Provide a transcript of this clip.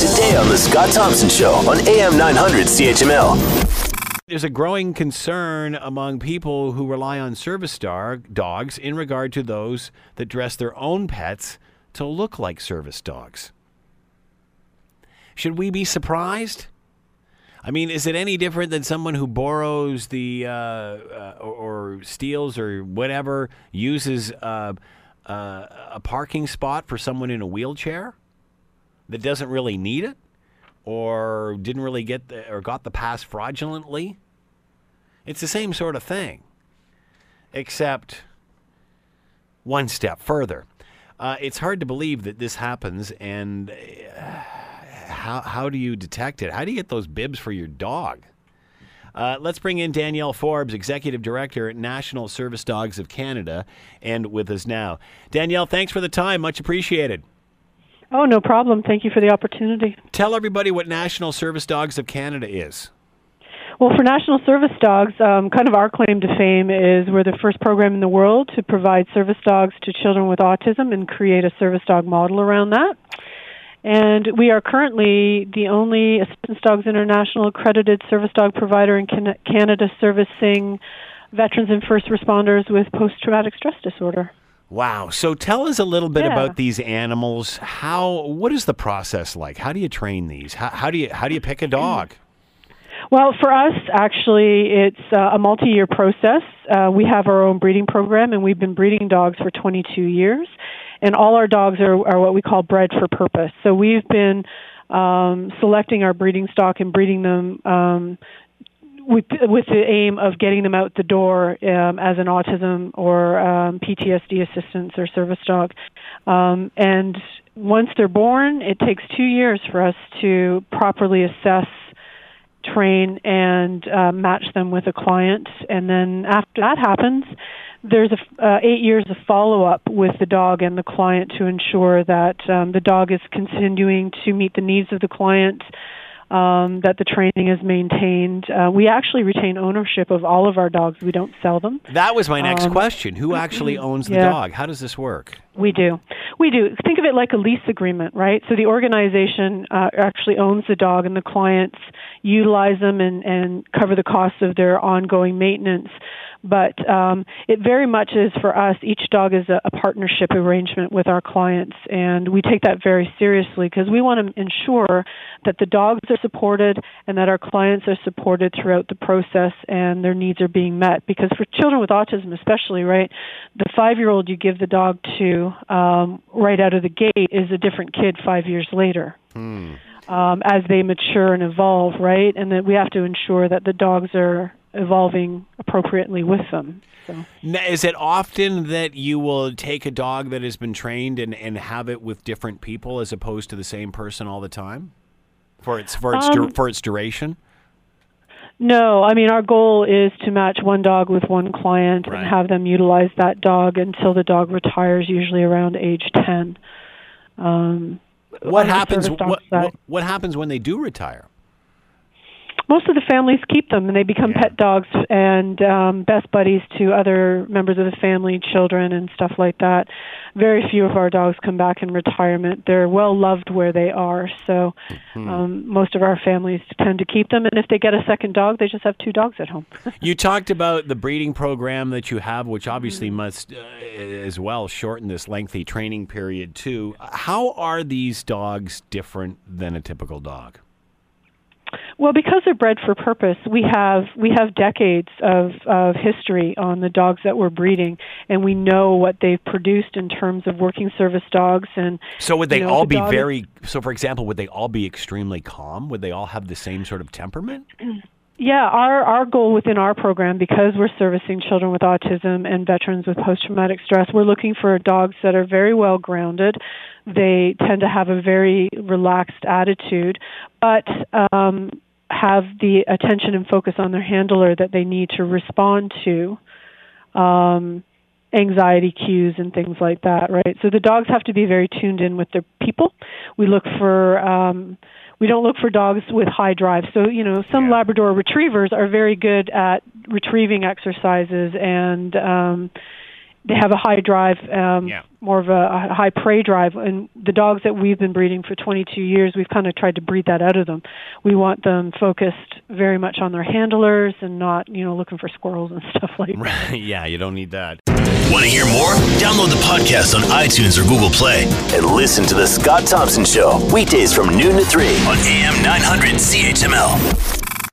today on The Scott Thompson Show on AM 900 CHML. There's a growing concern among people who rely on service dog dogs in regard to those that dress their own pets to look like service dogs. Should we be surprised? I mean, is it any different than someone who borrows the uh, uh, or, or steals or whatever uses uh, uh, a parking spot for someone in a wheelchair that doesn't really need it or didn't really get the, or got the pass fraudulently? It's the same sort of thing, except one step further. Uh, it's hard to believe that this happens, and uh, how how do you detect it? How do you get those bibs for your dog? Uh, let's bring in Danielle Forbes, Executive Director at National Service Dogs of Canada, and with us now. Danielle, thanks for the time. Much appreciated. Oh, no problem. Thank you for the opportunity. Tell everybody what National Service Dogs of Canada is. Well, for National Service Dogs, um, kind of our claim to fame is we're the first program in the world to provide service dogs to children with autism and create a service dog model around that. And we are currently the only Assistance Dogs International accredited service dog provider in Canada servicing veterans and first responders with post traumatic stress disorder. Wow. So tell us a little bit Yeah. about these animals. How what is the process like? How do you train these? How, how do you how do you pick a dog? Well, for us, actually, it's uh, a multi-year process. Uh, we have our own breeding program, and we've been breeding dogs for 22 years. And all our dogs are, are what we call bred for purpose. So we've been um, selecting our breeding stock and breeding them um, with, with the aim of getting them out the door um, as an autism or um, PTSD assistance or service dog. Um, and once they're born, it takes two years for us to properly assess train and uh, match them with a client. And then after that happens, there's a, uh, eight years of follow up with the dog and the client to ensure that um, the dog is continuing to meet the needs of the client. Um, that the training is maintained. Uh, we actually retain ownership of all of our dogs. We don't sell them. That was my next Um, question. Who actually owns the yeah. dog? How does this work? We do. We do. Think of it like a lease agreement, right? So the organization uh, actually owns the dog, and the clients utilize them and, and cover the costs of their ongoing maintenance. But um, it very much is for us. Each dog is a, a partnership arrangement with our clients, and we take that very seriously because we want to ensure that the dogs are supported and that our clients are supported throughout the process and their needs are being met. Because for children with autism, especially, right, the five-year-old you give the dog to um, right out of the gate is a different kid five years later. Um, as they mature and evolve, right? And that we have to ensure that the dogs are evolving appropriately with them. So. N- Is it often that you will take a dog that has been trained and, and have it with different people as opposed to the same person all the time for its for its Um, for its duration? No, I mean our goal is to match one dog with one client Right. and have them utilize that dog until the dog retires, usually around age ten. Um, What happens? What, what what happens when they do retire? Most of the families keep them and they become Yeah. pet dogs and um, best buddies to other members of the family, children, and stuff like that. Very few of our dogs come back in retirement. They're well loved where they are, so Hmm. um, most of our families tend to keep them. And if they get a second dog, they just have two dogs at home. You talked about the breeding program that you have, which obviously Mm-hmm. must uh, as well shorten this lengthy training period too. How are these dogs different than a typical dog? Well, because they're bred for purpose, we have we have decades of of history on the dogs that we're breeding, and we know what they've produced in terms of working service dogs. And So would they you know, all the be dog very? So for example, would they all be extremely calm? Would they all have the same sort of temperament? Yeah, our our goal within our program, because we're servicing children with autism and veterans with post traumatic stress, we're looking for dogs that are very well grounded. They tend to have a very relaxed attitude, but um, have the attention and focus on their handler that they need to respond to. Um, anxiety cues and things like that, right? So the dogs have to be very tuned in with their people. We look for um we don't look for dogs with high drive. So, you know, some Yeah. Labrador retrievers are very good at retrieving exercises and um they have a high drive, um, Yeah. more of a, a high prey drive. And the dogs that we've been breeding for 22 years, we've kind of tried to breed that out of them. We want them focused very much on their handlers and not, you know, looking for squirrels and stuff like that. yeah, you don't need that. Want to hear more? Download the podcast on iTunes or Google Play and listen to The Scott Thompson Show weekdays from noon to 3 on AM 900 CHML.